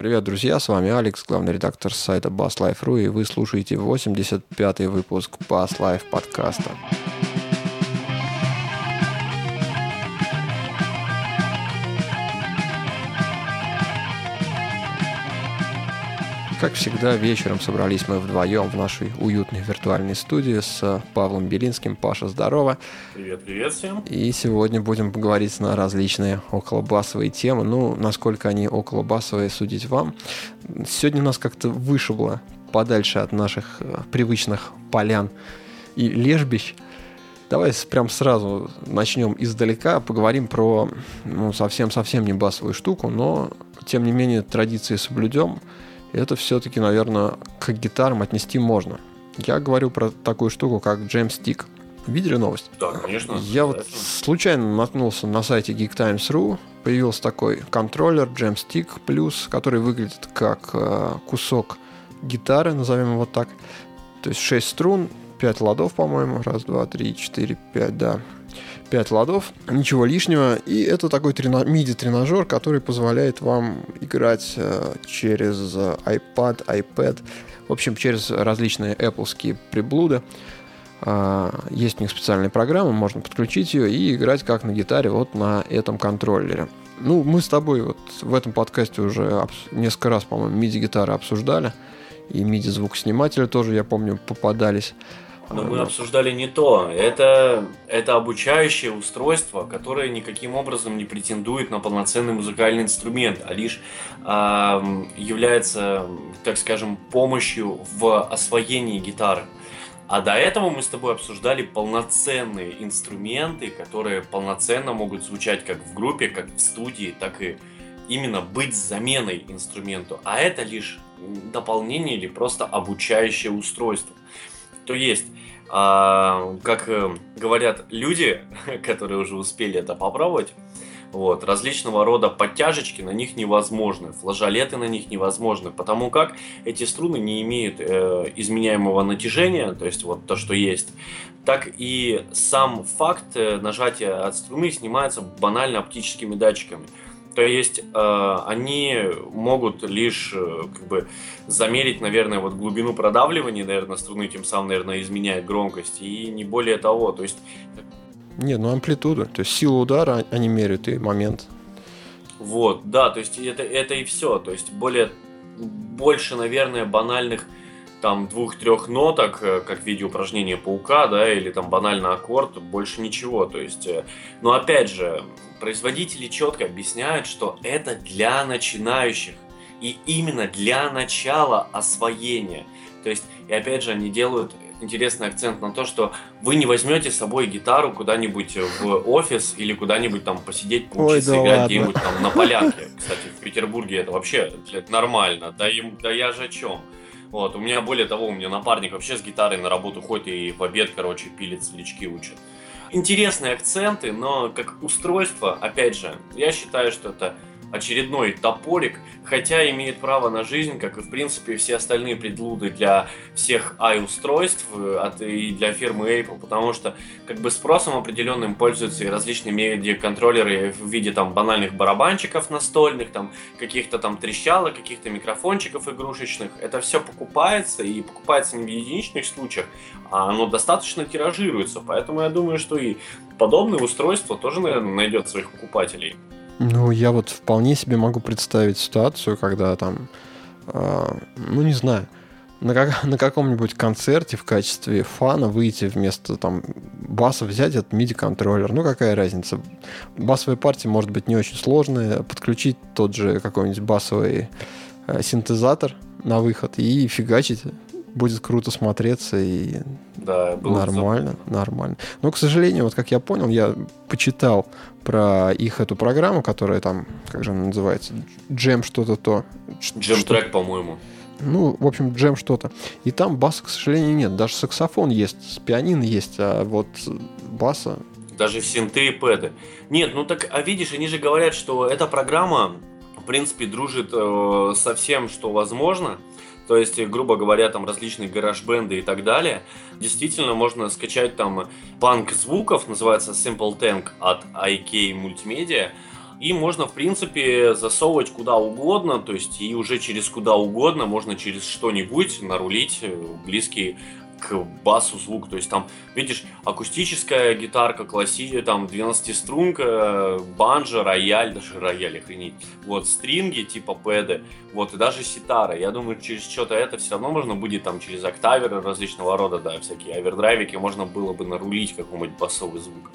Привет, друзья, с вами Алекс, главный редактор сайта BassLife.ru, и вы слушаете 85-й выпуск Bass Life подкаста. Как всегда, вечером собрались мы вдвоем в нашей уютной виртуальной студии с Павлом Белинским. Паша, здорово. Привет, привет всем. И сегодня будем говорить на различные околобасовые темы. Ну, насколько они околобасовые, судить вам. Сегодня нас как-то вышибло подальше от наших э, привычных полян и лежбищ. Давай прям сразу начнем издалека, поговорим про ну, совсем-совсем не басовую штуку, но тем не менее традиции соблюдем это все-таки, наверное, к гитарам отнести можно. Я говорю про такую штуку, как Jamstick. Видели новость? Да, конечно. Я вот случайно наткнулся на сайте GeekTimes.ru. Появился такой контроллер Jamstick Plus, который выглядит как э, кусок гитары, назовем его так. То есть 6 струн, 5 ладов, по-моему. Раз, два, три, четыре, пять, да. 5 ладов, ничего лишнего. И это такой трена- MIDI-тренажер, который позволяет вам играть э, через э, iPad, iPad, в общем, через различные Apple приблуды. Э, есть у них специальная программа, можно подключить ее и играть как на гитаре вот на этом контроллере. Ну, мы с тобой вот в этом подкасте уже несколько раз, по-моему, MIDI-гитары обсуждали. И MIDI-звукосниматели тоже, я помню, попадались. Но мы обсуждали не то. Это, это обучающее устройство, которое никаким образом не претендует на полноценный музыкальный инструмент, а лишь э, является, так скажем, помощью в освоении гитары. А до этого мы с тобой обсуждали полноценные инструменты, которые полноценно могут звучать как в группе, как в студии, так и именно быть заменой инструменту. А это лишь дополнение или просто обучающее устройство. То есть а, как э, говорят люди, которые уже успели это попробовать, вот, различного рода подтяжечки на них невозможны, флажолеты на них невозможны, потому как эти струны не имеют э, изменяемого натяжения, то есть вот то, что есть, так и сам факт э, нажатия от струны снимается банально оптическими датчиками. То есть э, они могут лишь э, как бы замерить, наверное, вот глубину продавливания, наверное, струны, тем самым, наверное, изменяет громкость и не более того. То есть нет, ну амплитуду, то есть силу удара они меряют и момент. Вот, да, то есть это, это и все. То есть более больше, наверное, банальных там двух-трех ноток, э, как в виде упражнения паука, да, или там банально аккорд, больше ничего. То есть, э, но опять же, производители четко объясняют, что это для начинающих и именно для начала освоения. То есть, и опять же, они делают интересный акцент на то, что вы не возьмете с собой гитару куда-нибудь в офис или куда-нибудь там посидеть, поучиться Ой, да играть где-нибудь там на полянке. Кстати, в Петербурге это вообще нормально. Да, им, да я же о чем. Вот, у меня, более того, у меня напарник вообще с гитарой на работу ходит и в обед, короче, пилит слички учит. Интересные акценты, но как устройство, опять же, я считаю, что это очередной топорик, хотя имеет право на жизнь, как и в принципе все остальные предлуды для всех i-устройств э, от, и для фирмы Apple, потому что как бы спросом определенным пользуются и различные медиаконтроллеры в виде там банальных барабанчиков настольных, там каких-то там трещалок, каких-то микрофончиков игрушечных. Это все покупается и покупается не в единичных случаях, а оно достаточно тиражируется, поэтому я думаю, что и подобные устройства тоже, наверное, найдет своих покупателей. Ну, я вот вполне себе могу представить ситуацию, когда там, э, ну, не знаю, на, как, на каком-нибудь концерте в качестве фана выйти вместо там баса взять этот MIDI-контроллер. Ну, какая разница? Басовая партия может быть не очень сложная. Подключить тот же какой-нибудь басовый э, синтезатор на выход и фигачить будет круто смотреться и да, нормально, забавно. нормально. Но, к сожалению, вот как я понял, я почитал про их эту программу, которая там, как же она называется, джем что-то то. Джем трек, по-моему. Ну, в общем, джем что-то. И там баса, к сожалению, нет. Даже саксофон есть, пианино есть, а вот баса... Даже синты и пэды. Нет, ну так, а видишь, они же говорят, что эта программа, в принципе, дружит э, со всем, что возможно. То есть, грубо говоря, там различные гараж-бенды и так далее. Действительно, можно скачать там банк звуков, называется Simple Tank от IK Multimedia. И можно, в принципе, засовывать куда угодно, то есть и уже через куда угодно, можно через что-нибудь нарулить э, близкий к басу звук. То есть там, видишь, акустическая гитарка, класси, там 12-струнка, банджо, рояль, даже рояль, охренеть. Вот, стринги типа пэды, вот, и даже ситара. Я думаю, через что-то это все равно можно будет там через октаверы различного рода, да, всякие овердрайвики, можно было бы нарулить какой-нибудь басовый звук.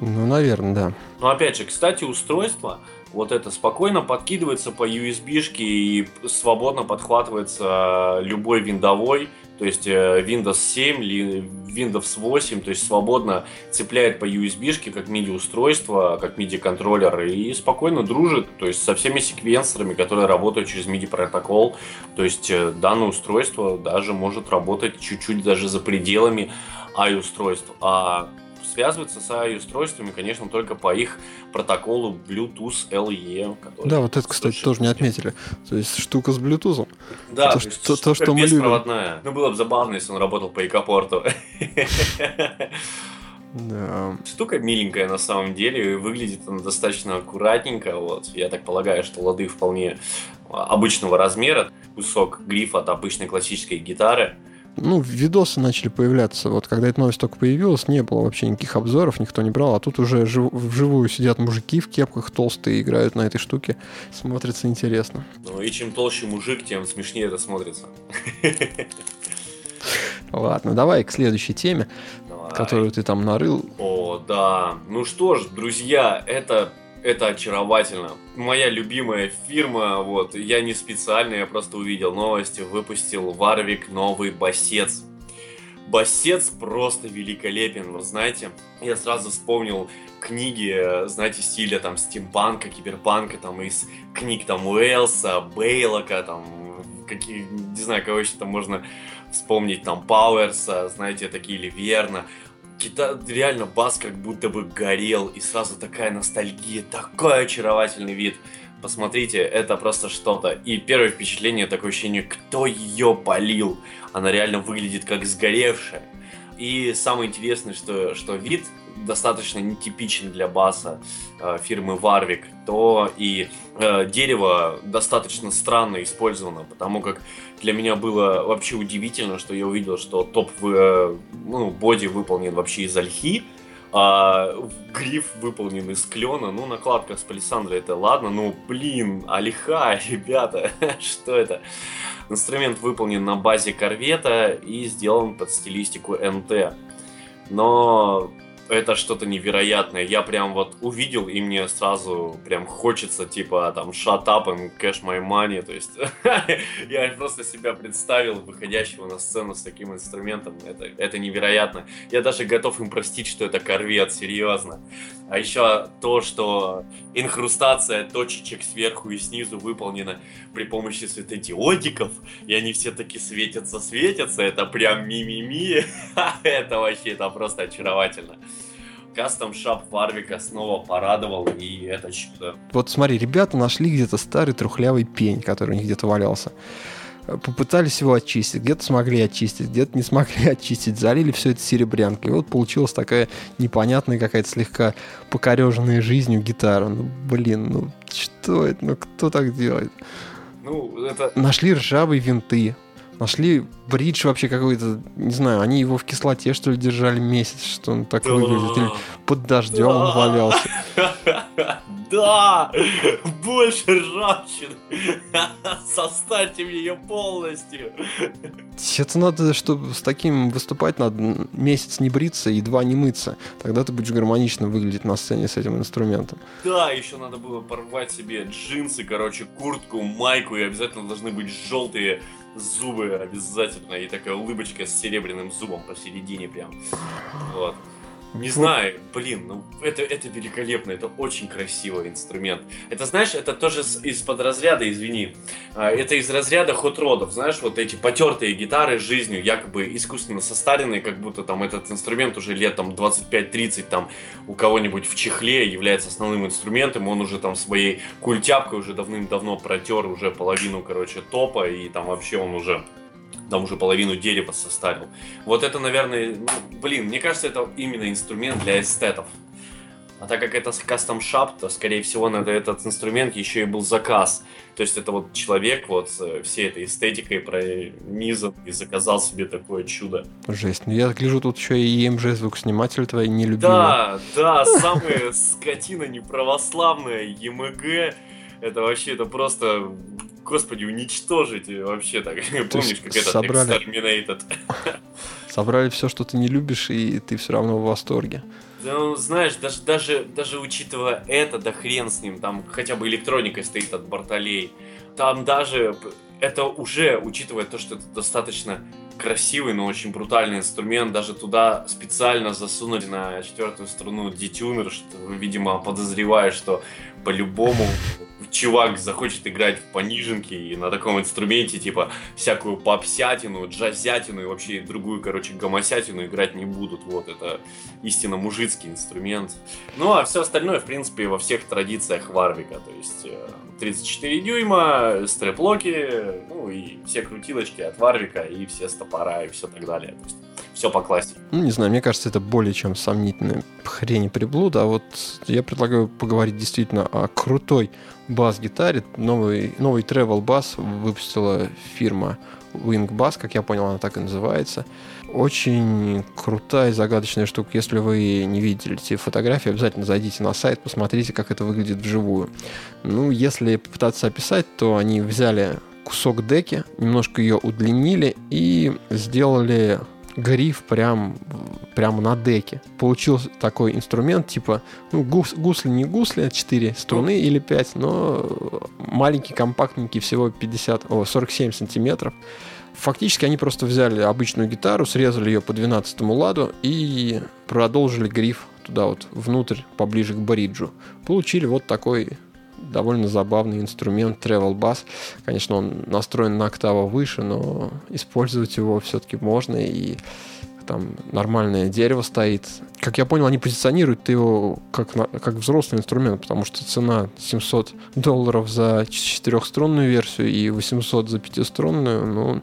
Ну, наверное, да. Но опять же, кстати, устройство вот это спокойно подкидывается по USB-шке и свободно подхватывается любой виндовой, то есть э, Windows 7 или Windows 8, то есть свободно цепляет по USB-шке как MIDI-устройство, как MIDI-контроллер и спокойно дружит, то есть со всеми секвенсорами, которые работают через MIDI-протокол. То есть э, данное устройство даже может работать чуть-чуть даже за пределами i-устройств. А связываться с AI-устройствами, конечно, только по их протоколу Bluetooth LE. Да, вот это, кстати, тоже не отметили. То есть штука с Bluetooth. Да, то, то, есть, то, то что мы любим. Ну, было бы забавно, если он работал по икопорту. Да. Штука миленькая на самом деле, выглядит она достаточно аккуратненько. Вот. Я так полагаю, что лады вполне обычного размера. Кусок грифа от обычной классической гитары ну, видосы начали появляться. Вот когда эта новость только появилась, не было вообще никаких обзоров, никто не брал. А тут уже жив, вживую сидят мужики в кепках толстые, играют на этой штуке. Смотрится интересно. Ну и чем толще мужик, тем смешнее это смотрится. Ладно, давай к следующей теме, давай. которую ты там нарыл. О, да. Ну что ж, друзья, это это очаровательно. Моя любимая фирма, вот, я не специально, я просто увидел новости, выпустил Варвик новый басец. Басец просто великолепен, вы знаете. Я сразу вспомнил книги, знаете, стиля там стимпанка, киберпанка, там из книг там Уэлса, Бейлока, там, какие, не знаю, кого еще там можно вспомнить, там Пауэрса, знаете, такие или гита... реально бас как будто бы горел, и сразу такая ностальгия, такой очаровательный вид. Посмотрите, это просто что-то. И первое впечатление, такое ощущение, кто ее полил. Она реально выглядит как сгоревшая. И самое интересное, что, что вид достаточно нетипичен для баса э, фирмы Warwick, то и э, дерево достаточно странно использовано, потому как для меня было вообще удивительно, что я увидел, что топ э, ну, боди выполнен вообще из ольхи, а гриф выполнен из клена, ну, накладка с палисандрой, это ладно, ну, блин, альха, ребята, что это? Инструмент выполнен на базе корвета и сделан под стилистику МТ. Но это что-то невероятное. Я прям вот увидел, и мне сразу прям хочется, типа, там, shut up and cash my money. То есть я просто себя представил, выходящего на сцену с таким инструментом. Это, это невероятно. Я даже готов им простить, что это корвет, серьезно. А еще то, что инхрустация точечек сверху и снизу выполнена при помощи светодиодиков, и они все таки светятся, светятся, это прям ми-ми-ми. это вообще, это просто очаровательно кастом шап Варвика снова порадовал, и это чудо. Вот смотри, ребята нашли где-то старый трухлявый пень, который у них где-то валялся. Попытались его очистить, где-то смогли очистить, где-то не смогли очистить, залили все это серебрянкой. И вот получилась такая непонятная какая-то слегка покореженная жизнью гитара. Ну, блин, ну что это? Ну кто так делает? Ну, это... Нашли ржавые винты, Нашли бридж вообще какой-то, не знаю, они его в кислоте, что ли, держали месяц, что он так выглядит, или под дождем он валялся. Да! Больше ржавчины! Составьте мне ее полностью! Это надо, чтобы с таким выступать, надо месяц не бриться и два не мыться. Тогда ты будешь гармонично выглядеть на сцене с этим инструментом. Да, еще надо было порвать себе джинсы, короче, куртку, майку, и обязательно должны быть желтые зубы обязательно, и такая улыбочка с серебряным зубом посередине прям. Вот. Не знаю, блин, ну это, это великолепно, это очень красивый инструмент. Это, знаешь, это тоже из-под разряда, извини, а, это из разряда хот-родов, знаешь, вот эти потертые гитары жизнью, якобы искусственно состаренные, как будто там этот инструмент уже лет там 25-30 там у кого-нибудь в чехле является основным инструментом, он уже там своей культяпкой уже давным-давно протер уже половину, короче, топа, и там вообще он уже там уже половину дерева состарил. Вот это, наверное, ну, блин, мне кажется, это именно инструмент для эстетов. А так как это кастом шап, то, скорее всего, на этот инструмент еще и был заказ. То есть это вот человек вот всей этой эстетикой пронизан и заказал себе такое чудо. Жесть. Ну я гляжу, тут еще и EMG звукосниматель твой не любил. Да, да, самая скотина неправославная EMG. Это вообще, это просто господи, уничтожить вообще так. Помнишь, как это собрали... Exterminated? Собрали все, что ты не любишь, и ты все равно в восторге. Ну, знаешь, даже, даже, даже учитывая это, да хрен с ним, там хотя бы электроника стоит от бортолей. Там даже это уже, учитывая то, что это достаточно красивый, но очень брутальный инструмент, даже туда специально засунули на четвертую струну детюнер, что, видимо, подозревая, что по-любому чувак захочет играть в пониженки и на таком инструменте, типа, всякую попсятину, джазятину и вообще другую, короче, гомосятину играть не будут. Вот, это истинно мужицкий инструмент. Ну, а все остальное, в принципе, во всех традициях Варвика. То есть 34 э, дюйма, стреплоки, ну и все крутилочки от Варвика и все стопора и все так далее. То есть все по классике. Ну, не знаю, мне кажется, это более чем сомнительная хрень приблуда. А вот я предлагаю поговорить действительно о крутой бас-гитаре. Новый, новый travel бас выпустила фирма Wing Bass, как я понял, она так и называется. Очень крутая и загадочная штука. Если вы не видели эти фотографии, обязательно зайдите на сайт, посмотрите, как это выглядит вживую. Ну, если попытаться описать, то они взяли кусок деки, немножко ее удлинили и сделали гриф прям, прямо на деке. Получился такой инструмент, типа, ну, гус, гусли не гусли, 4 струны ну. или 5, но маленький, компактненький, всего 50, о, 47 сантиметров. Фактически они просто взяли обычную гитару, срезали ее по 12 ладу и продолжили гриф туда вот внутрь, поближе к бриджу. Получили вот такой довольно забавный инструмент Travel Bass. Конечно, он настроен на октаву выше, но использовать его все-таки можно, и там нормальное дерево стоит. Как я понял, они позиционируют его как, как взрослый инструмент, потому что цена 700 долларов за четырехструнную версию и 800 за пятиструнную, ну,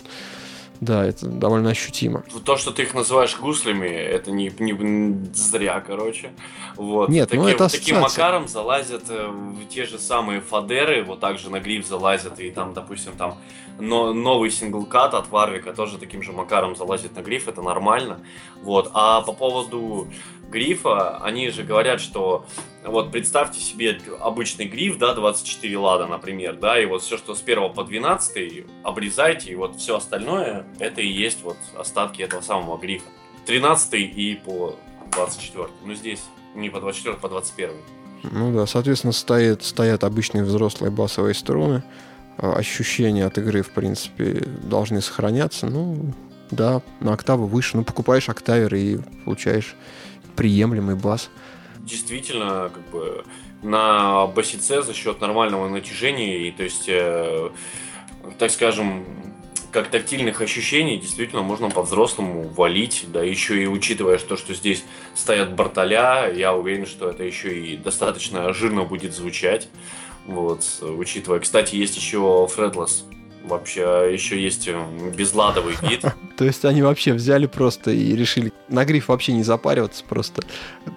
да, это довольно ощутимо. То, что ты их называешь гуслями, это не, не зря, короче. Вот. Нет, таким, ну это Таким макаром залазят э, в те же самые фадеры, вот также на гриф залазят, и там, допустим, там но новый синглкат от Варвика тоже таким же макаром залазит на гриф, это нормально. Вот. А по поводу грифа, они же говорят, что вот представьте себе обычный гриф, да, 24 лада, например, да, и вот все, что с 1 по 12 обрезайте, и вот все остальное, это и есть вот остатки этого самого грифа. 13 и по 24. Ну, здесь не по 24, по 21. Ну да, соответственно, стоят, стоят обычные взрослые басовые струны. А, ощущения от игры, в принципе, должны сохраняться. Ну, да, на октаву выше. Ну, покупаешь октавер и получаешь приемлемый бас. Действительно, как бы на басице за счет нормального натяжения и, то есть, э, так скажем, как тактильных ощущений действительно можно по-взрослому валить, да, еще и учитывая то, что здесь стоят бортоля, я уверен, что это еще и достаточно жирно будет звучать, вот, учитывая. Кстати, есть еще fretless Вообще, еще есть э, безладовый вид. То есть они вообще взяли просто и решили на гриф вообще не запариваться, просто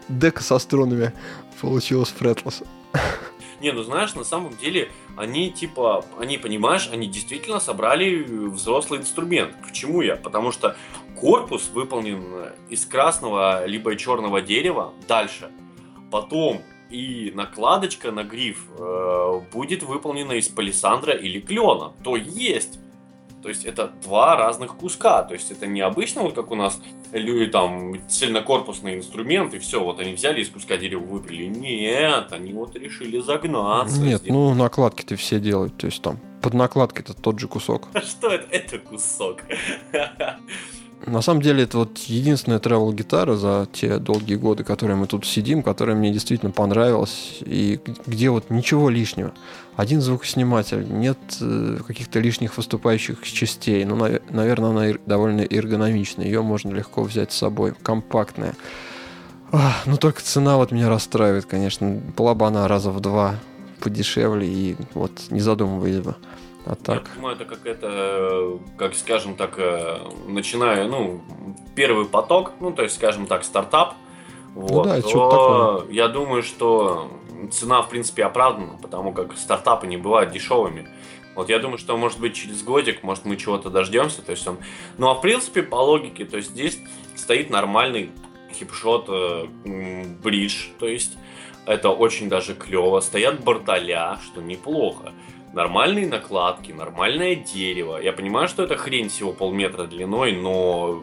дека со струнами получилось фретлес. Не, ну знаешь, на самом деле они типа, они, понимаешь, они действительно собрали взрослый инструмент. Почему я? Потому что корпус выполнен из красного либо черного дерева. Дальше. Потом и накладочка на гриф э, будет выполнена из палисандра или клена. То есть, то есть это два разных куска. То есть это не обычно, вот как у нас люди там цельнокорпусный инструмент, и все, вот они взяли из куска дерева выпили. Нет, они вот решили загнаться. Нет, здесь. ну накладки-то все делают. То есть там под накладкой-то тот же кусок. Что это? Это кусок. На самом деле, это вот единственная travel гитара за те долгие годы, которые мы тут сидим, которая мне действительно понравилась, и где вот ничего лишнего. Один звукосниматель, нет э, каких-то лишних выступающих частей. Ну, на, наверное, она довольно эргономичная, ее можно легко взять с собой, компактная. Ну, только цена вот меня расстраивает, конечно. Была бы она раза в два подешевле, и вот не задумываясь бы. А так? Я понимаю, это как это, как скажем так, э, начиная, ну, первый поток, ну, то есть, скажем так, стартап, вот, ну, да, то я думаю, что цена, в принципе, оправдана, потому как стартапы не бывают дешевыми. Вот я думаю, что, может быть, через годик, может, мы чего-то дождемся. То есть он... Ну, а в принципе, по логике, то есть здесь стоит нормальный хипшот э, бридж, то есть это очень даже клево. Стоят борталя, что неплохо. Нормальные накладки, нормальное дерево. Я понимаю, что это хрень всего полметра длиной, но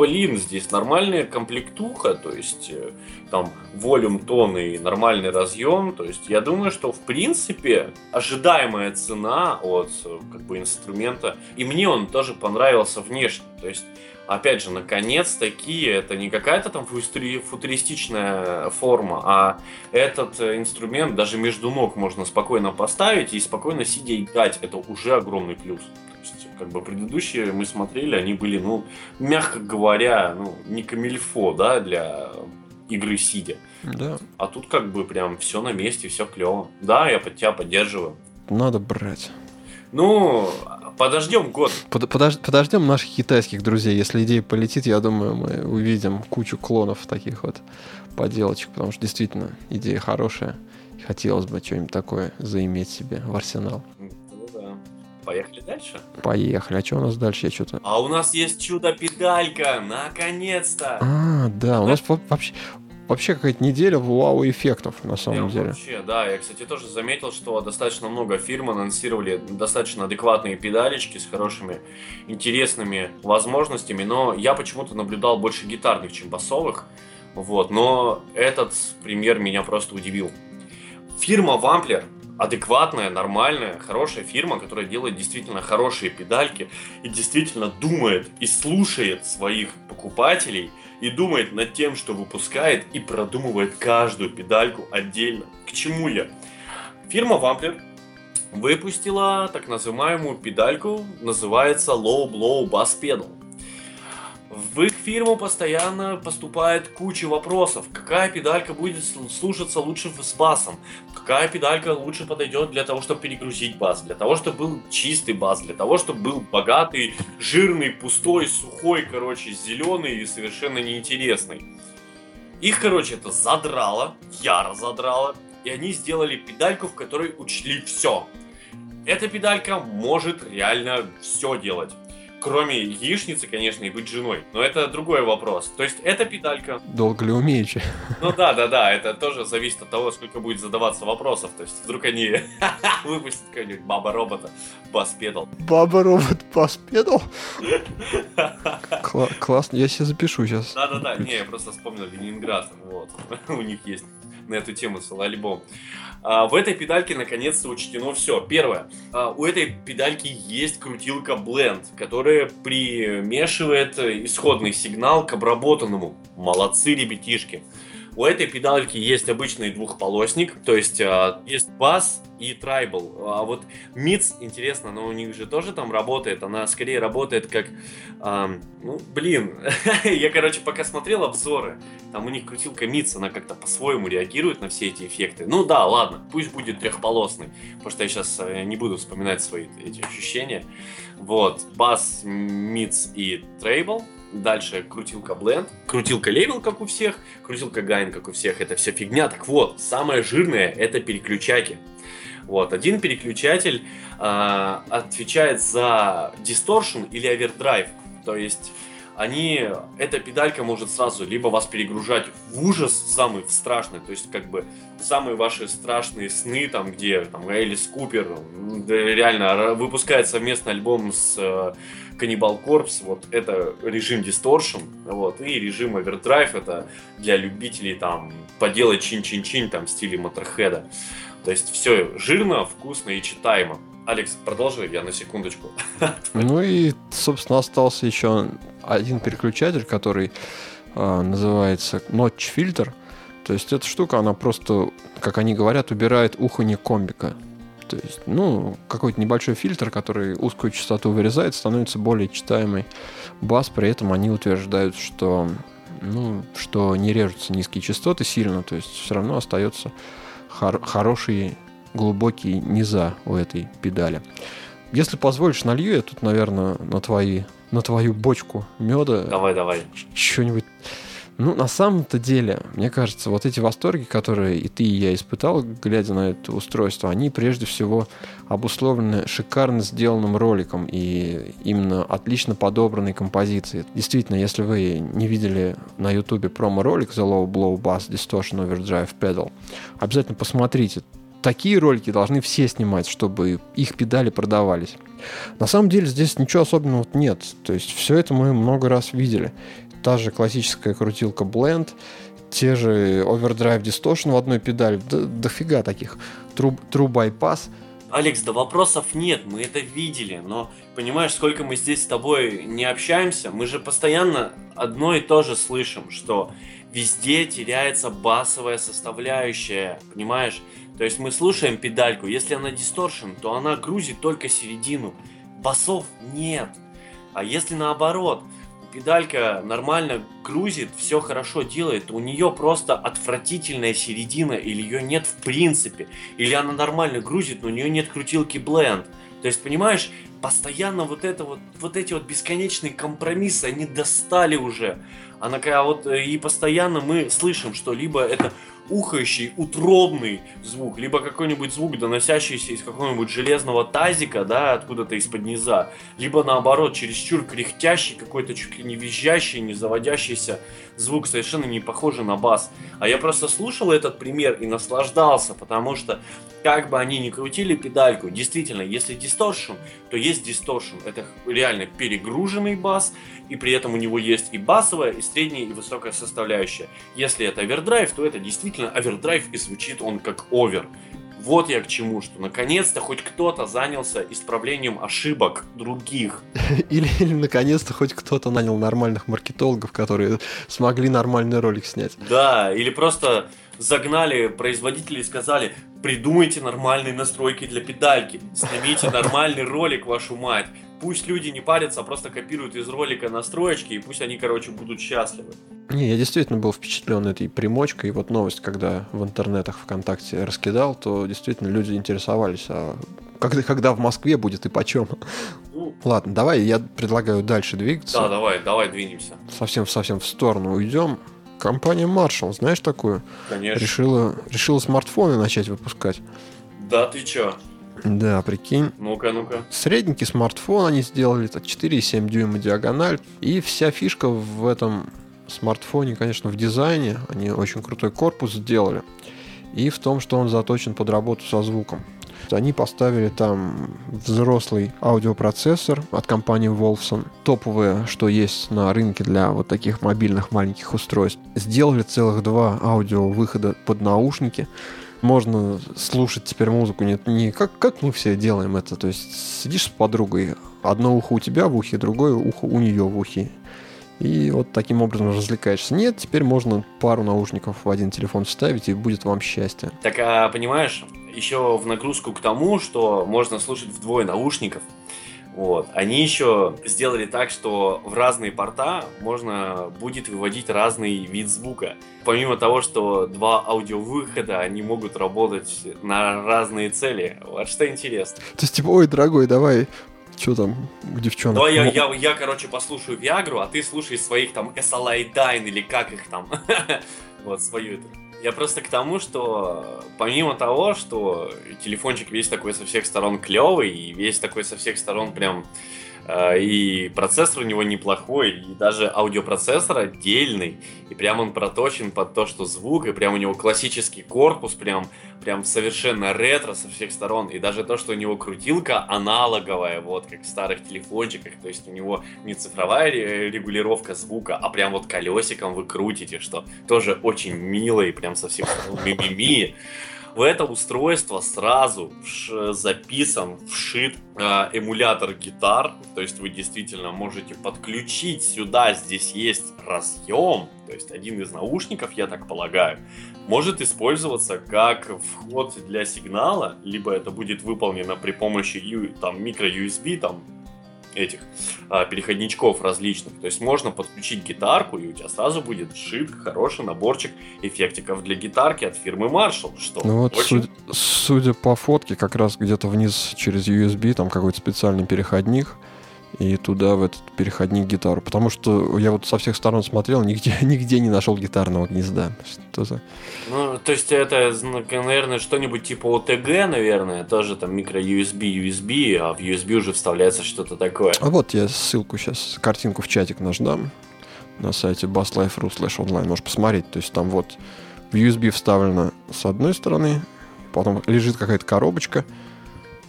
блин, здесь нормальная комплектуха, то есть э, там волюм тон и нормальный разъем, то есть я думаю, что в принципе ожидаемая цена от э, как бы инструмента, и мне он тоже понравился внешне, то есть опять же, наконец-таки, это не какая-то там футуристичная форма, а этот э, инструмент даже между ног можно спокойно поставить и спокойно сидя играть. Это уже огромный плюс как бы предыдущие мы смотрели, они были, ну, мягко говоря, ну, не камильфо, да, для игры сидя. Да. А тут как бы прям все на месте, все клево. Да, я под тебя поддерживаю. Надо брать. Ну, подождем год. Под, подож, подождем наших китайских друзей. Если идея полетит, я думаю, мы увидим кучу клонов таких вот поделочек, потому что действительно идея хорошая. Хотелось бы что-нибудь такое заиметь себе в арсенал. Поехали дальше? Поехали. А что у нас дальше? Я что-то... А у нас есть чудо-педалька! Наконец-то! А, да, у нас вообще... Вообще какая-то неделя вау-эффектов, на самом Прям деле. Вообще, да. Я, кстати, тоже заметил, что достаточно много фирм анонсировали достаточно адекватные педалечки с хорошими, интересными возможностями, но я почему-то наблюдал больше гитарных, чем басовых. Вот, но этот пример меня просто удивил. Фирма Вамплер адекватная, нормальная, хорошая фирма, которая делает действительно хорошие педальки и действительно думает и слушает своих покупателей и думает над тем, что выпускает и продумывает каждую педальку отдельно. К чему я? Фирма Wampler выпустила так называемую педальку, называется Low Blow Bass Pedal. В их фирму постоянно поступает куча вопросов. Какая педалька будет слушаться лучше с басом? Какая педалька лучше подойдет для того, чтобы перегрузить бас? Для того, чтобы был чистый бас? Для того, чтобы был богатый, жирный, пустой, сухой, короче, зеленый и совершенно неинтересный. Их, короче, это задрало, яро задрало. И они сделали педальку, в которой учли все. Эта педалька может реально все делать. Кроме яичницы, конечно, и быть женой. Но это другой вопрос. То есть эта педалька... Долго ли умеючи? Ну да, да, да. Это тоже зависит от того, сколько будет задаваться вопросов. То есть вдруг они выпустят какой-нибудь баба-робота бас-педал. Баба-робот бас-педал? Классно, я себе запишу сейчас. Да-да-да. Не, я просто вспомнил Ленинград. Вот. У них есть на эту тему целый альбом. А, в этой педальке наконец-то учтено все. Первое. А, у этой педальки есть крутилка Blend, которая примешивает исходный сигнал к обработанному. Молодцы, ребятишки. У этой педальки есть обычный двухполосник, то есть э, есть бас и трайбл. А вот миц, интересно, но у них же тоже там работает. Она скорее работает как... Э, ну, блин, я, короче, пока смотрел обзоры, там у них крутилка миц, она как-то по-своему реагирует на все эти эффекты. Ну да, ладно, пусть будет трехполосный, потому что я сейчас э, не буду вспоминать свои эти ощущения. Вот, бас, миц и трейбл Дальше крутилка Blend, крутилка Level, как у всех, крутилка Gain, как у всех. Это вся фигня. Так вот, самое жирное это переключатель. Вот, один переключатель э, отвечает за distortion или overdrive. То есть они, эта педалька может сразу либо вас перегружать в ужас самый страшный, то есть как бы самые ваши страшные сны, там где там Элис Купер реально выпускает совместный альбом с э, Corpse, вот это режим Distortion, вот, и режим Overdrive, это для любителей там поделать чин-чин-чин там в стиле Моторхеда. То есть все жирно, вкусно и читаемо. Алекс, продолжи, я на секундочку. Ну и, собственно, остался еще один переключатель, который э, называется Notch Filter. То есть эта штука, она просто, как они говорят, убирает уханье комбика. То есть, ну, какой-то небольшой фильтр, который узкую частоту вырезает, становится более читаемый бас. При этом они утверждают, что, ну, что не режутся низкие частоты сильно, то есть все равно остается хор- хороший глубокий низа у этой педали. Если позволишь, налью я тут, наверное, на твои на твою бочку меда. Давай, давай. Что-нибудь Ну, на самом-то деле, мне кажется, вот эти восторги, которые и ты, и я испытал, глядя на это устройство, они прежде всего обусловлены шикарно сделанным роликом и именно отлично подобранной композицией. Действительно, если вы не видели на YouTube промо-ролик The Low Blow Bass Distortion Overdrive Pedal, обязательно посмотрите. Такие ролики должны все снимать, чтобы их педали продавались. На самом деле здесь ничего особенного нет. То есть все это мы много раз видели та же классическая крутилка Blend, те же Overdrive Distortion в одной педали, да, дофига таких, True, True Bypass. Алекс, да вопросов нет, мы это видели, но понимаешь, сколько мы здесь с тобой не общаемся, мы же постоянно одно и то же слышим, что везде теряется басовая составляющая, понимаешь? То есть мы слушаем педальку, если она дисторшн, то она грузит только середину, басов нет. А если наоборот, педалька нормально грузит, все хорошо делает, у нее просто отвратительная середина, или ее нет в принципе, или она нормально грузит, но у нее нет крутилки Blend. То есть, понимаешь, постоянно вот это вот, вот эти вот бесконечные компромиссы, они достали уже. Она а вот э, и постоянно мы слышим, что либо это ухающий, утробный звук, либо какой-нибудь звук, доносящийся из какого-нибудь железного тазика, да, откуда-то из-под низа, либо наоборот, чересчур кряхтящий, какой-то чуть ли не визжащий, не заводящийся звук, совершенно не похожий на бас. А я просто слушал этот пример и наслаждался, потому что как бы они ни крутили педальку, действительно, если дисторшн, то есть дисторшн. Это реально перегруженный бас, и при этом у него есть и басовая, и средняя, и высокая составляющая. Если это овердрайв, то это действительно овердрайв, и звучит он как овер. Вот я к чему, что наконец-то хоть кто-то занялся исправлением ошибок других. Или, или наконец-то хоть кто-то нанял нормальных маркетологов, которые смогли нормальный ролик снять. Да, или просто загнали производителей и сказали, придумайте нормальные настройки для педальки, снимите нормальный ролик, вашу мать. Пусть люди не парятся, а просто копируют из ролика настроечки, и пусть они, короче, будут счастливы. Не, я действительно был впечатлен этой примочкой. И вот новость, когда в интернетах ВКонтакте раскидал, то действительно люди интересовались, а когда, когда в Москве будет и почем. Ну, Ладно, давай, я предлагаю дальше двигаться. Да, давай, давай двинемся. Совсем, совсем в сторону уйдем. Компания Marshall, знаешь такую? Конечно. Решила, решила смартфоны начать выпускать. Да ты чё? Да, прикинь. Ну-ка, ну-ка. Средненький смартфон они сделали, так 4,7 дюйма диагональ. И вся фишка в этом смартфоне, конечно, в дизайне. Они очень крутой корпус сделали. И в том, что он заточен под работу со звуком. Они поставили там взрослый аудиопроцессор от компании Wolfson. Топовые, что есть на рынке для вот таких мобильных маленьких устройств. Сделали целых два аудио выхода под наушники можно слушать теперь музыку не, не как, как мы все делаем это. То есть сидишь с подругой, одно ухо у тебя в ухе, другое ухо у нее в ухе. И вот таким образом развлекаешься. Нет, теперь можно пару наушников в один телефон вставить, и будет вам счастье. Так, а, понимаешь, еще в нагрузку к тому, что можно слушать вдвое наушников, вот. Они еще сделали так, что в разные порта можно будет выводить разный вид звука. Помимо того, что два аудиовыхода, они могут работать на разные цели. Вот что интересно. То есть, типа, ой, дорогой, давай что там у девчонок? Давай я, я, я, короче, послушаю Виагру, а ты слушай своих там SLI или как их там. вот, свою это. Я просто к тому, что помимо того, что телефончик весь такой со всех сторон клевый, и весь такой со всех сторон прям Э, и процессор у него неплохой, и даже аудиопроцессор отдельный, и прям он проточен под то, что звук, и прям у него классический корпус, прям, прям совершенно ретро со всех сторон, и даже то, что у него крутилка аналоговая, вот, как в старых телефончиках, то есть у него не цифровая регулировка звука, а прям вот колесиком вы крутите, что тоже очень мило и прям со всех сторон. Мимими в это устройство сразу записан, вшит э, эмулятор гитар, то есть вы действительно можете подключить сюда, здесь есть разъем, то есть один из наушников, я так полагаю, может использоваться как вход для сигнала, либо это будет выполнено при помощи там, микро-USB, там, этих а, переходничков различных. То есть можно подключить гитарку, и у тебя сразу будет шит хороший наборчик эффектиков для гитарки от фирмы Marshall. Что ну вот, очень... судя, судя по фотке, как раз где-то вниз через USB, там какой-то специальный переходник, и туда в этот переходник гитару. Потому что я вот со всех сторон смотрел, нигде, нигде не нашел гитарного гнезда. Что за... Ну, то есть это, наверное, что-нибудь типа OTG, наверное, тоже там микро-USB, USB, а в USB уже вставляется что-то такое. А вот я ссылку сейчас, картинку в чатик наш дам на сайте basslife.ru slash online. Можешь посмотреть. То есть там вот в USB вставлено с одной стороны, потом лежит какая-то коробочка,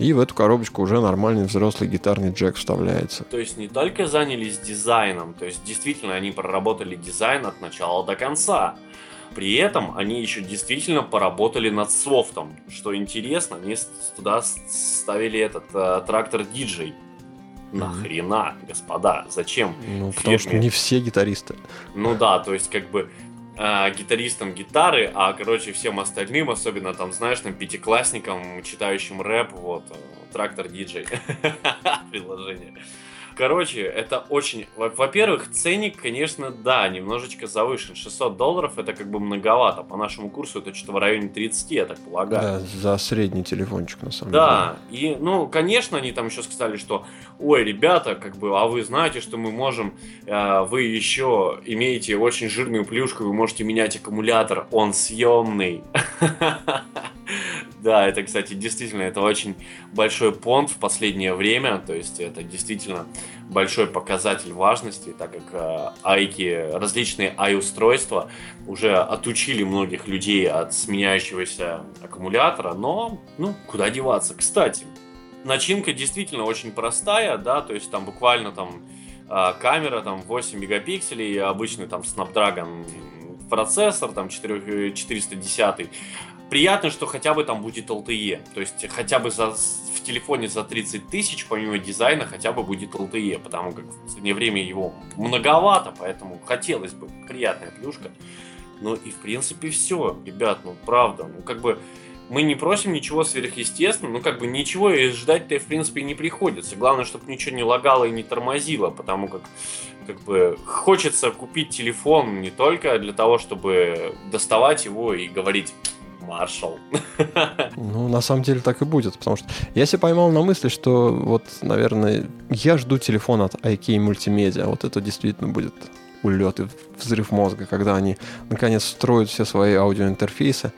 и в эту коробочку уже нормальный взрослый гитарный джек вставляется. То есть не только занялись дизайном, то есть действительно они проработали дизайн от начала до конца. При этом они еще действительно поработали над софтом. Что интересно, они туда ставили этот э, трактор диджей. Нахрена, господа, зачем? Ну, потому что не все гитаристы. Ну да, то есть как бы э, гитаристам гитары, а, короче, всем остальным, особенно там, знаешь, там, пятиклассникам, читающим рэп, вот, э, трактор диджей, приложение. Короче, это очень... Во-первых, ценник, конечно, да, немножечко завышен. 600 долларов это как бы многовато. По нашему курсу это что-то в районе 30, я так полагаю. Да, за средний телефончик, на самом да. деле. Да, и, ну, конечно, они там еще сказали, что, ой, ребята, как бы, а вы знаете, что мы можем, э, вы еще имеете очень жирную плюшку, вы можете менять аккумулятор, он съемный. Да, это, кстати, действительно, это очень большой понт в последнее время, то есть это действительно большой показатель важности, так как э, айки, различные ай-устройства уже отучили многих людей от сменяющегося аккумулятора, но, ну, куда деваться. Кстати, начинка действительно очень простая, да, то есть там буквально там э, камера там 8 мегапикселей, обычный там Snapdragon процессор, там 4, 410 приятно, что хотя бы там будет LTE. То есть хотя бы за, в телефоне за 30 тысяч, помимо дизайна, хотя бы будет LTE, потому как в последнее время его многовато, поэтому хотелось бы приятная плюшка. Ну и в принципе все, ребят, ну правда, ну как бы мы не просим ничего сверхъестественного, ну как бы ничего и ждать-то в принципе не приходится. Главное, чтобы ничего не лагало и не тормозило, потому как как бы хочется купить телефон не только для того, чтобы доставать его и говорить маршал. Ну, на самом деле так и будет, потому что я себя поймал на мысли, что вот, наверное, я жду телефон от IK мультимедиа. Вот это действительно будет улет и взрыв мозга, когда они наконец строят все свои аудиоинтерфейсы,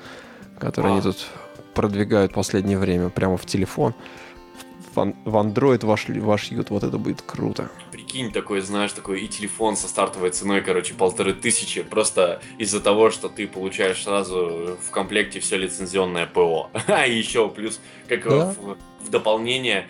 которые а. они тут продвигают в последнее время прямо в телефон в Android ваш, вошьют, вот это будет круто. Прикинь, такой, знаешь, такой и телефон со стартовой ценой, короче, полторы тысячи, просто из-за того, что ты получаешь сразу в комплекте все лицензионное ПО. А еще плюс, как да? в, в дополнение,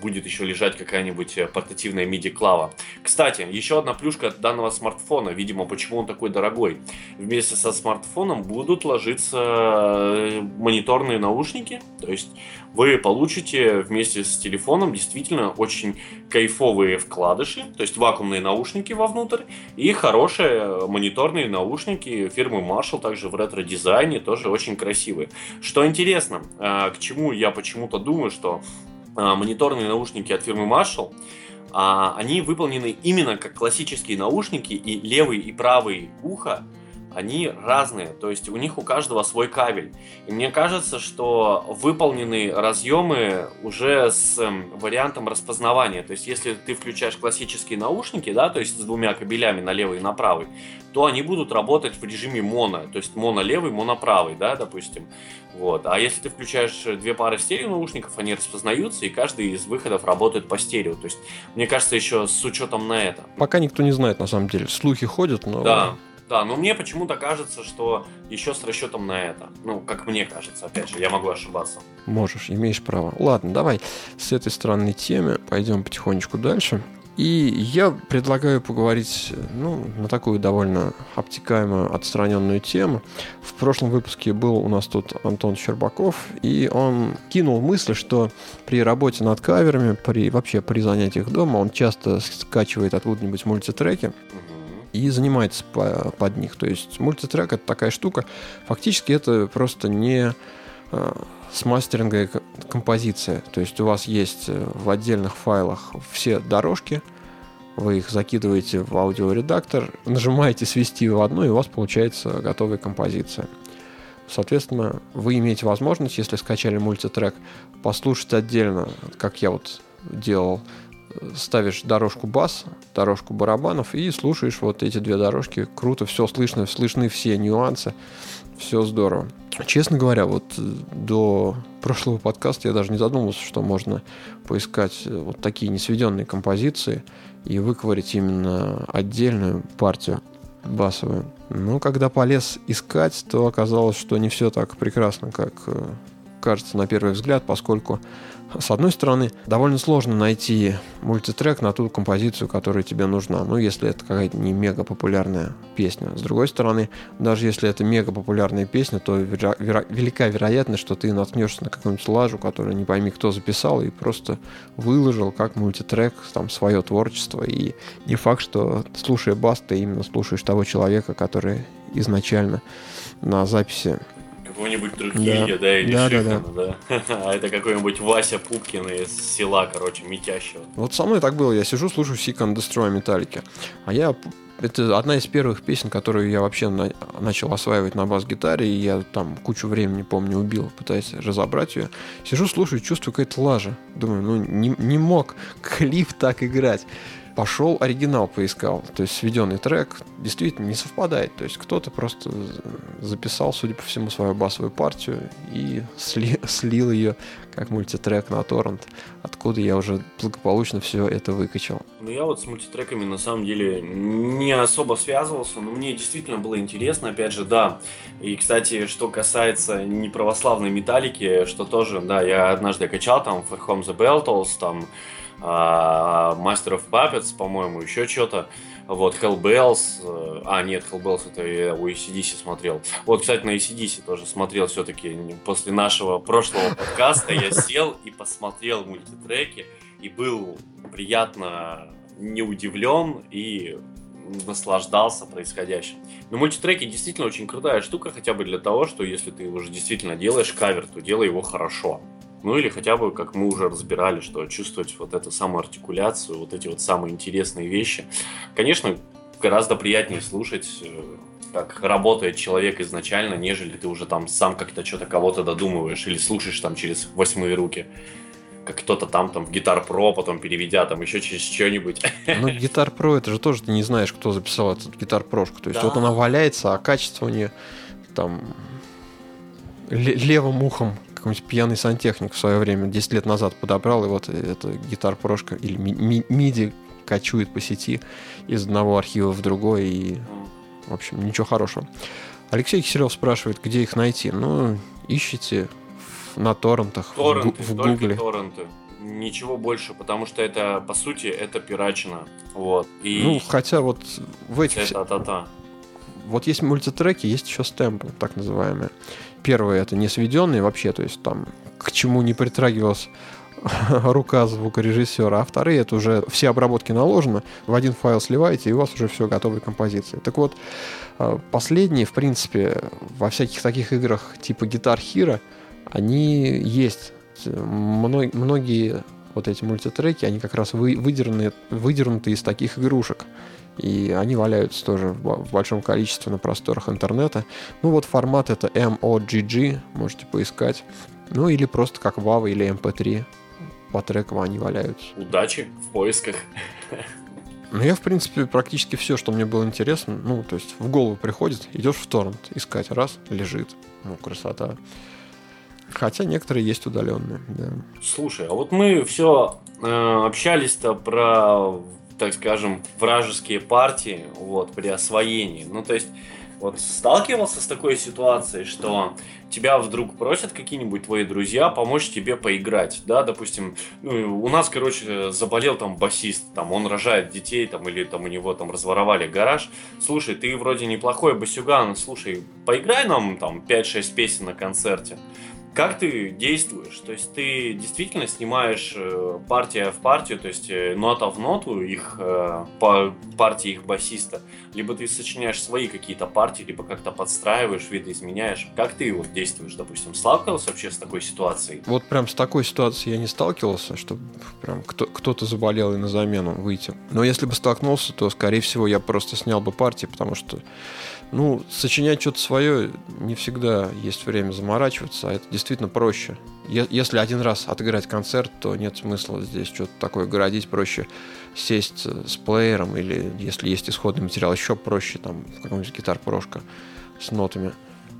будет еще лежать какая-нибудь э, портативная MIDI-клава. Кстати, еще одна плюшка данного смартфона, видимо, почему он такой дорогой. Вместе со смартфоном будут ложиться э, мониторные наушники, то есть вы получите вместе с телефоном действительно очень кайфовые вкладыши, то есть вакуумные наушники вовнутрь и хорошие мониторные наушники фирмы Marshall, также в ретро-дизайне, тоже очень красивые. Что интересно, э, к чему я почему-то думаю, что мониторные наушники от фирмы Marshall, а, они выполнены именно как классические наушники, и левый и правый ухо они разные, то есть у них у каждого свой кабель. И мне кажется, что выполнены разъемы уже с эм, вариантом распознавания. То есть если ты включаешь классические наушники, да, то есть с двумя кабелями на левый и на правый, то они будут работать в режиме моно, то есть моно левый, моно правый, да, допустим. Вот. А если ты включаешь две пары стерео наушников, они распознаются, и каждый из выходов работает по стерео. То есть, мне кажется, еще с учетом на это. Пока никто не знает, на самом деле. Слухи ходят, но... Да. Да, но мне почему-то кажется, что еще с расчетом на это. Ну, как мне кажется, опять же, я могу ошибаться. Можешь, имеешь право. Ладно, давай с этой странной темы пойдем потихонечку дальше. И я предлагаю поговорить ну, на такую довольно обтекаемую, отстраненную тему. В прошлом выпуске был у нас тут Антон Щербаков, и он кинул мысль, что при работе над каверами, при, вообще при занятиях дома, он часто скачивает откуда-нибудь мультитреки. Угу и занимается по, под них. То есть мультитрек это такая штука. Фактически это просто не э, смастеринговая композиция. То есть у вас есть э, в отдельных файлах все дорожки, вы их закидываете в аудиоредактор, нажимаете свести в одну, и у вас получается готовая композиция. Соответственно, вы имеете возможность, если скачали мультитрек, послушать отдельно, как я вот делал, ставишь дорожку бас, дорожку барабанов и слушаешь вот эти две дорожки. Круто, все слышно, слышны все нюансы, все здорово. Честно говоря, вот до прошлого подкаста я даже не задумывался, что можно поискать вот такие несведенные композиции и выковырить именно отдельную партию басовую. Но когда полез искать, то оказалось, что не все так прекрасно, как э, кажется на первый взгляд, поскольку с одной стороны, довольно сложно найти мультитрек на ту композицию, которая тебе нужна. Ну, если это какая-то не мега популярная песня. С другой стороны, даже если это мега популярная песня, то веро- веро- велика вероятность, что ты наткнешься на какую-нибудь лажу, которую не пойми, кто записал, и просто выложил как мультитрек там свое творчество. И не факт, что слушая бас, ты именно слушаешь того человека, который изначально на записи какого-нибудь Трухилья, да. да, или да, Шихана, да, да. А это какой-нибудь Вася Пупкин из села, короче, Митящего. Вот со мной так было. Я сижу, слушаю Seek and Destroy Металлики. А я это одна из первых песен, которую я вообще на, начал осваивать на бас-гитаре, и я там кучу времени, помню, убил, пытаясь разобрать ее. Сижу, слушаю, чувствую какая-то лажа. Думаю, ну не, не мог клип так играть пошел оригинал поискал. То есть сведенный трек действительно не совпадает. То есть кто-то просто записал, судя по всему, свою басовую партию и сли, слил ее как мультитрек на торрент, откуда я уже благополучно все это выкачал. Ну я вот с мультитреками на самом деле не особо связывался, но мне действительно было интересно, опять же, да. И, кстати, что касается неправославной металлики, что тоже, да, я однажды качал там For Home the Beltles, там Master of Puppets, по-моему, еще что-то. Вот, Hellbells. Э, а, нет, Hellbells это я у ACDC смотрел. Вот, кстати, на ACDC тоже смотрел все-таки после нашего прошлого подкаста. Я сел и посмотрел мультитреки и был приятно не удивлен и наслаждался происходящим. Но мультитреки действительно очень крутая штука, хотя бы для того, что если ты уже действительно делаешь кавер, то делай его хорошо. Ну или хотя бы, как мы уже разбирали, что чувствовать вот эту самую артикуляцию, вот эти вот самые интересные вещи. Конечно, гораздо приятнее слушать, э, как работает человек изначально, нежели ты уже там сам как-то что-то кого-то додумываешь или слушаешь там через восьмые руки как кто-то там, там, в Guitar Pro, потом переведя там еще через что-нибудь. Ну, Guitar Pro, это же тоже ты не знаешь, кто записал этот Guitar Pro. То есть да. вот она валяется, а качество у нее там левым ухом какой-нибудь пьяный сантехник в свое время, 10 лет назад подобрал, и вот эта гитар-прошка или миди качует по сети из одного архива в другой, и, в общем, ничего хорошего. Алексей Киселев спрашивает, где их найти. Ну, ищите на торрентах, торренты, в, в Гугле. торренты. Ничего больше, потому что это, по сути, это пирачина. Вот. И... Ну, хотя вот в этих... Это-та-та. Вот есть мультитреки, есть еще стемпы, так называемые. Первые это не сведенные вообще, то есть там к чему не притрагивалась рука звукорежиссера, а вторые это уже все обработки наложены, в один файл сливаете, и у вас уже все готовые композиции. Так вот, э, последние, в принципе, во всяких таких играх типа Guitar Hero, они есть. Многие вот эти мультитреки, они как раз вы, выдернуты, выдернуты из таких игрушек и они валяются тоже в большом количестве на просторах интернета. Ну вот формат это MOGG, можете поискать. Ну или просто как WAV или MP3 по трекам они валяются. Удачи в поисках. Ну, я, в принципе, практически все, что мне было интересно, ну, то есть в голову приходит, идешь в торрент, искать, раз, лежит. Ну, красота. Хотя некоторые есть удаленные, да. Слушай, а вот мы все э, общались-то про так скажем, вражеские партии вот, при освоении. Ну, то есть, вот сталкивался с такой ситуацией, что тебя вдруг просят какие-нибудь твои друзья помочь тебе поиграть, да, допустим, ну, у нас, короче, заболел там басист, там, он рожает детей, там, или там у него там разворовали гараж, слушай, ты вроде неплохой басюган, слушай, поиграй нам там 5-6 песен на концерте, как ты действуешь? То есть ты действительно снимаешь э, партия в партию, то есть э, нота в ноту их э, по партии их басиста, либо ты сочиняешь свои какие-то партии, либо как-то подстраиваешь, видоизменяешь. Как ты вот действуешь, допустим, сталкивался вообще с такой ситуацией? Вот прям с такой ситуацией я не сталкивался, чтобы прям кто- кто-то заболел и на замену выйти. Но если бы столкнулся, то, скорее всего, я просто снял бы партии, потому что ну, сочинять что-то свое не всегда есть время заморачиваться, а это действительно проще. если один раз отыграть концерт, то нет смысла здесь что-то такое городить, проще сесть с плеером, или если есть исходный материал, еще проще, там, какой-нибудь гитар-прошка с нотами,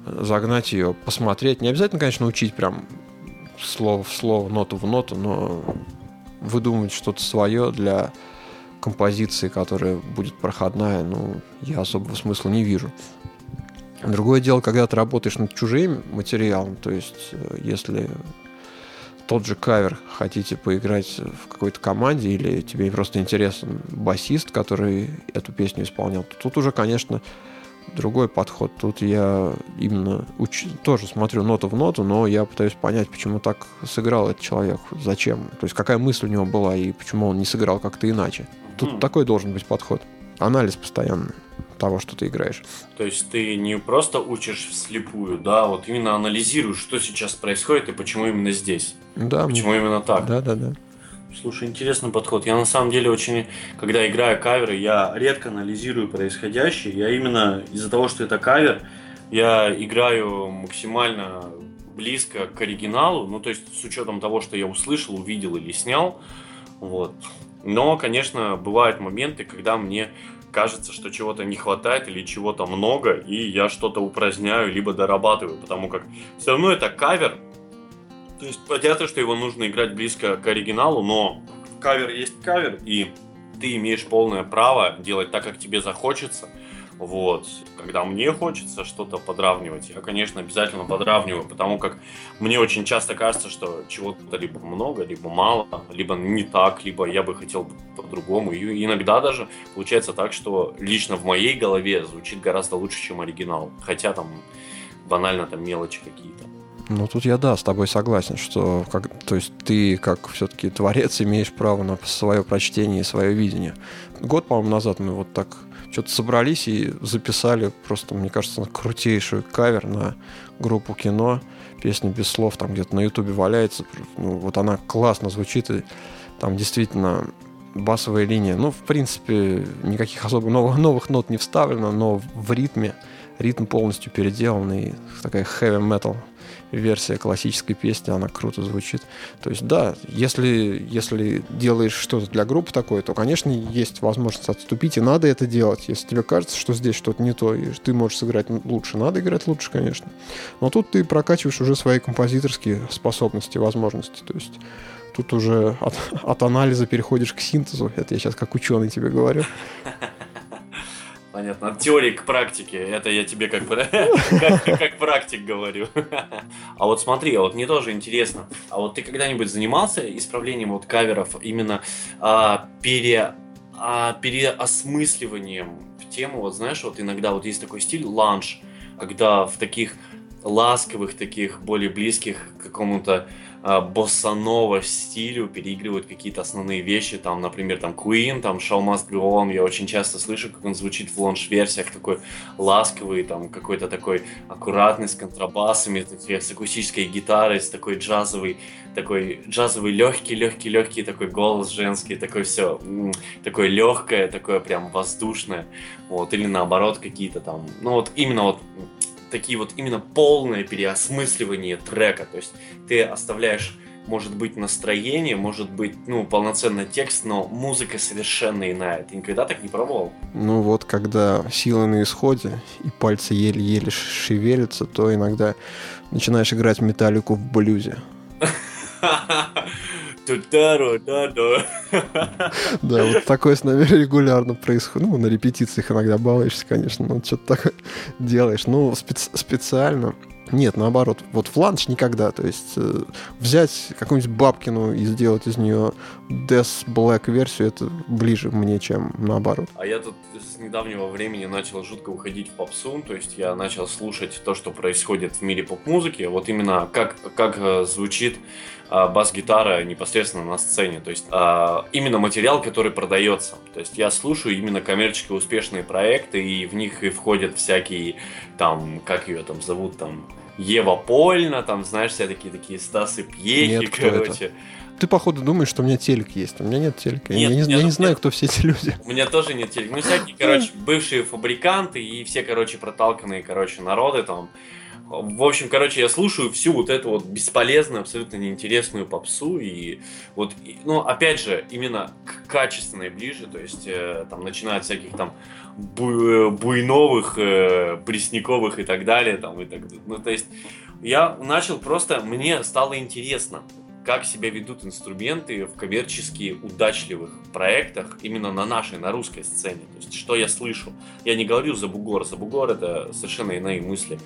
загнать ее, посмотреть. Не обязательно, конечно, учить прям слово в слово, ноту в ноту, но выдумывать что-то свое для композиции, которая будет проходная, ну, я особого смысла не вижу. Другое дело, когда ты работаешь над чужим материалом, то есть э, если тот же кавер хотите поиграть в какой-то команде или тебе просто интересен басист, который эту песню исполнял, то тут уже, конечно, другой подход. Тут я именно уч... тоже смотрю ноту в ноту, но я пытаюсь понять, почему так сыграл этот человек, зачем, то есть какая мысль у него была и почему он не сыграл как-то иначе. Тут mm. такой должен быть подход. Анализ постоянный того, что ты играешь. То есть ты не просто учишь вслепую, да, вот именно анализируешь, что сейчас происходит и почему именно здесь. Да. Почему мне... именно так. Да, да, да. Слушай, интересный подход. Я на самом деле очень, когда играю каверы, я редко анализирую происходящее. Я именно из-за того, что это кавер, я играю максимально близко к оригиналу, ну то есть с учетом того, что я услышал, увидел или снял, вот. Но, конечно, бывают моменты, когда мне кажется, что чего-то не хватает или чего-то много, и я что-то упраздняю, либо дорабатываю, потому как все равно это кавер. То есть понятно, что его нужно играть близко к оригиналу, но кавер есть кавер, и ты имеешь полное право делать так, как тебе захочется – вот. Когда мне хочется что-то подравнивать, я, конечно, обязательно подравниваю, потому как мне очень часто кажется, что чего-то либо много, либо мало, либо не так, либо я бы хотел по-другому. И иногда даже получается так, что лично в моей голове звучит гораздо лучше, чем оригинал. Хотя там банально там мелочи какие-то. Ну, тут я, да, с тобой согласен, что как, то есть ты, как все-таки творец, имеешь право на свое прочтение и свое видение. Год, по-моему, назад мы вот так что-то собрались и записали просто, мне кажется, крутейший кавер на группу кино. Песня без слов там где-то на ютубе валяется. Ну, вот она классно звучит, и там действительно басовая линия. Ну, в принципе, никаких особо новых, новых нот не вставлено, но в ритме ритм полностью переделанный, такая heavy metal версия классической песни, она круто звучит. То есть, да, если, если делаешь что-то для группы такое, то, конечно, есть возможность отступить, и надо это делать. Если тебе кажется, что здесь что-то не то, и ты можешь сыграть лучше, надо играть лучше, конечно. Но тут ты прокачиваешь уже свои композиторские способности, возможности. То есть тут уже от, от анализа переходишь к синтезу. Это я сейчас как ученый тебе говорю. Понятно. От теории к практике. Это я тебе как, как, как практик говорю. А вот смотри, а вот мне тоже интересно. А вот ты когда-нибудь занимался исправлением вот каверов именно а, пере, а, переосмысливанием в тему? Вот знаешь, вот иногда вот есть такой стиль ланж, когда в таких ласковых, таких более близких к какому-то э, боссанова стилю переигрывают какие-то основные вещи, там, например, там Queen, там Show Must Go On, я очень часто слышу, как он звучит в лонж-версиях, такой ласковый, там, какой-то такой аккуратный, с контрабасами, с акустической гитарой, с такой джазовый, такой джазовый легкий, легкий, легкий такой голос женский, такой все, такое легкое, такое прям воздушное, вот, или наоборот какие-то там, ну вот именно вот такие вот именно полное переосмысливание трека. То есть ты оставляешь может быть настроение, может быть, ну, полноценный текст, но музыка совершенно иная. Ты никогда так не пробовал? Ну вот, когда силы на исходе и пальцы еле-еле шевелятся, то иногда начинаешь играть металлику в блюзе. Да, вот такое с нами регулярно происходит. Ну, на репетициях иногда балуешься, конечно, но что-то такое делаешь. Ну, специально нет, наоборот, вот фланш никогда. То есть э, взять какую-нибудь Бабкину и сделать из нее Death Black версию, это ближе мне, чем наоборот. А я тут с недавнего времени начал жутко уходить в попсу, то есть я начал слушать то, что происходит в мире поп-музыки, вот именно как, как э, звучит бас-гитара непосредственно на сцене, то есть э, именно материал, который продается. То есть я слушаю именно коммерчески успешные проекты, и в них и входят всякие там, как ее там зовут, там, Ева Польна, там, знаешь, все такие такие Стасы Пьехи, нет, короче. Это? Ты, походу, думаешь, что у меня телек есть. У меня нет телека. Нет, я, не, я не знаю, кто все эти люди. У меня тоже нет телека. Ну, всякие, короче, бывшие фабриканты и все, короче, проталканные, короче, народы там. В общем, короче, я слушаю всю вот эту вот бесполезную, абсолютно неинтересную попсу. И вот, ну, опять же, именно к качественной ближе. То есть, э, там, начиная от всяких там бу буйновых, э, пресняковых и так далее. Там, и так, ну, то есть, я начал просто, мне стало интересно как себя ведут инструменты в коммерчески удачливых проектах именно на нашей, на русской сцене. То есть, что я слышу. Я не говорю за бугор, за бугор это совершенно иные мысли.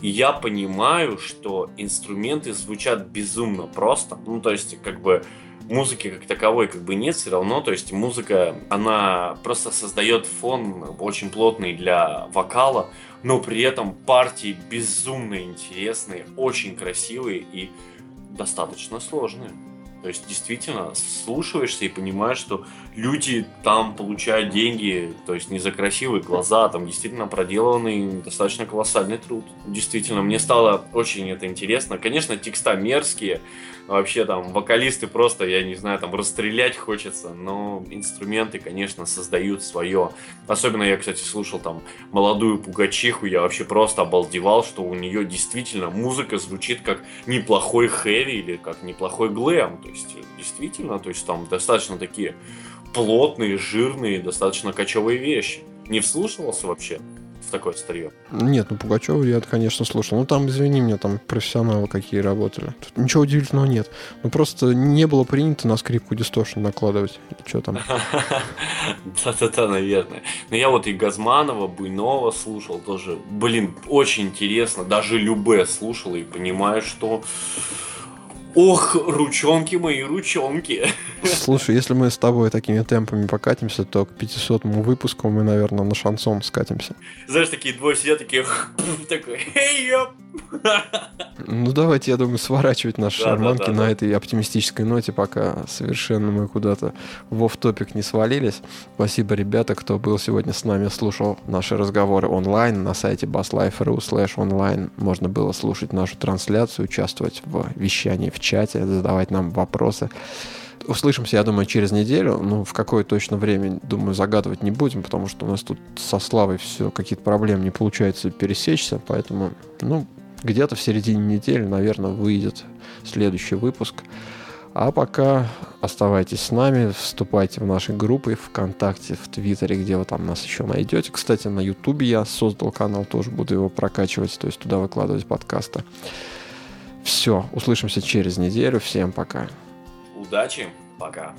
И я понимаю, что инструменты звучат безумно просто. Ну, то есть, как бы, музыки как таковой как бы нет все равно, то есть музыка, она просто создает фон очень плотный для вокала, но при этом партии безумно интересные, очень красивые и достаточно сложные. То есть действительно слушаешься и понимаешь, что люди там получают деньги, то есть не за красивые глаза, а там действительно проделанный достаточно колоссальный труд. Действительно, мне стало очень это интересно. Конечно, текста мерзкие, вообще там вокалисты просто, я не знаю, там расстрелять хочется, но инструменты, конечно, создают свое. Особенно я, кстати, слушал там молодую Пугачиху, я вообще просто обалдевал, что у нее действительно музыка звучит как неплохой хэви или как неплохой глэм. То есть, действительно, то есть там достаточно такие плотные, жирные, достаточно кочевые вещи. Не вслушивался вообще? Такое старье. Нет, ну Пугачева я, конечно, слушал. Ну там, извини меня, там профессионалы какие работали. Тут ничего удивительного нет. Ну просто не было принято на скрипку дисторшн накладывать. Что там? Да-да-да, наверное. Но я вот и Газманова, Буйнова слушал тоже. Блин, очень интересно. Даже Любе слушал и понимаю, что Ох, ручонки мои, ручонки. Слушай, если мы с тобой такими темпами покатимся, то к 500 выпуску мы, наверное, на шансон скатимся. Знаешь, такие двое сидят, такие, такой, Ну, давайте, я думаю, сворачивать наши да, шарманки да, да, на этой оптимистической ноте, пока совершенно мы куда-то в оф-топик не свалились. Спасибо, ребята, кто был сегодня с нами, слушал наши разговоры онлайн на сайте basslife.ru slash онлайн. Можно было слушать нашу трансляцию, участвовать в вещании в чате, задавать нам вопросы. Услышимся, я думаю, через неделю. Ну, в какое точно время, думаю, загадывать не будем, потому что у нас тут со Славой все, какие-то проблемы не получается пересечься. Поэтому, ну, где-то в середине недели, наверное, выйдет следующий выпуск. А пока оставайтесь с нами, вступайте в наши группы ВКонтакте, в Твиттере, где вы там нас еще найдете. Кстати, на Ютубе я создал канал, тоже буду его прокачивать, то есть туда выкладывать подкасты. Все, услышимся через неделю. Всем пока. Удачи, пока.